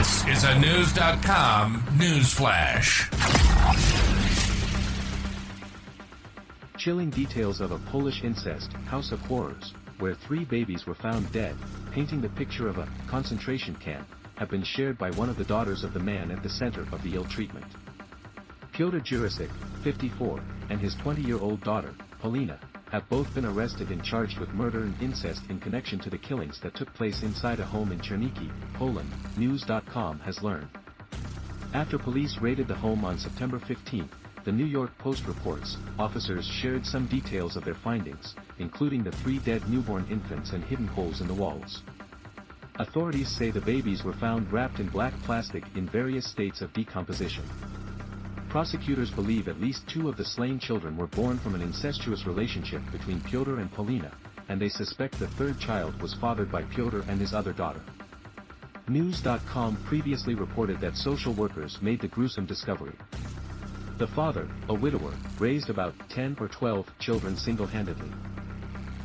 This is a News.com news flash. Chilling details of a Polish incest house of horrors, where three babies were found dead, painting the picture of a concentration camp, have been shared by one of the daughters of the man at the center of the ill treatment. Piotr Jurasik, 54, and his 20-year-old daughter, Polina, have both been arrested and charged with murder and incest in connection to the killings that took place inside a home in Czerniki, Poland, News.com has learned. After police raided the home on September 15, the New York Post reports, officers shared some details of their findings, including the three dead newborn infants and hidden holes in the walls. Authorities say the babies were found wrapped in black plastic in various states of decomposition. Prosecutors believe at least two of the slain children were born from an incestuous relationship between Piotr and Polina, and they suspect the third child was fathered by Piotr and his other daughter. News.com previously reported that social workers made the gruesome discovery. The father, a widower, raised about 10 or 12 children single-handedly.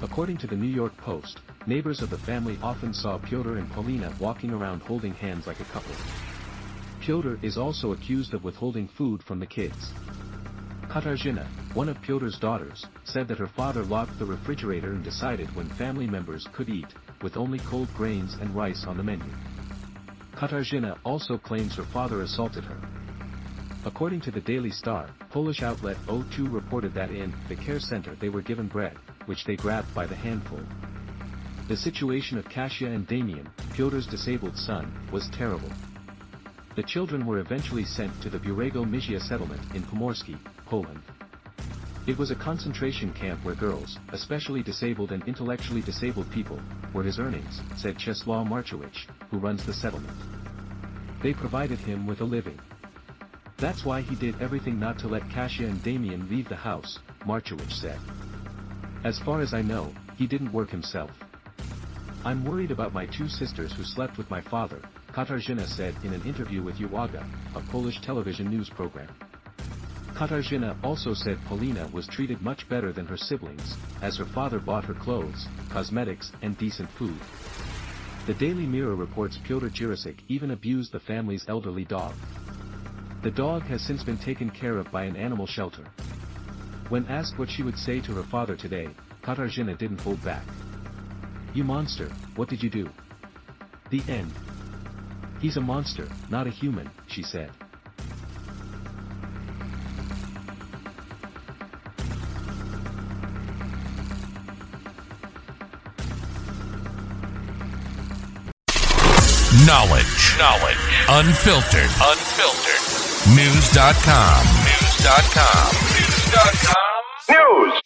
According to the New York Post, neighbors of the family often saw Piotr and Polina walking around holding hands like a couple. Piotr is also accused of withholding food from the kids. Katarzyna, one of Piotr's daughters, said that her father locked the refrigerator and decided when family members could eat, with only cold grains and rice on the menu. Katarzyna also claims her father assaulted her. According to the Daily Star, Polish outlet O2 reported that in the care center they were given bread, which they grabbed by the handful. The situation of Kasia and Damian, Piotr's disabled son, was terrible. The children were eventually sent to the Burego Misia settlement in Pomorski, Poland. It was a concentration camp where girls, especially disabled and intellectually disabled people, were his earnings, said Czesław Marchewicz, who runs the settlement. They provided him with a living. That's why he did everything not to let Kasia and Damian leave the house, Marchewicz said. As far as I know, he didn't work himself. I'm worried about my two sisters who slept with my father, Katarzyna said in an interview with Uwaga, a Polish television news program. Katarzyna also said Polina was treated much better than her siblings, as her father bought her clothes, cosmetics, and decent food. The Daily Mirror reports Piotr Jurasik even abused the family's elderly dog. The dog has since been taken care of by an animal shelter. When asked what she would say to her father today, Katarzyna didn't hold back. You monster, what did you do? The end. He's a monster, not a human, she said. Knowledge. Knowledge. Unfiltered. Unfiltered. News.com. News.com. News.com. News.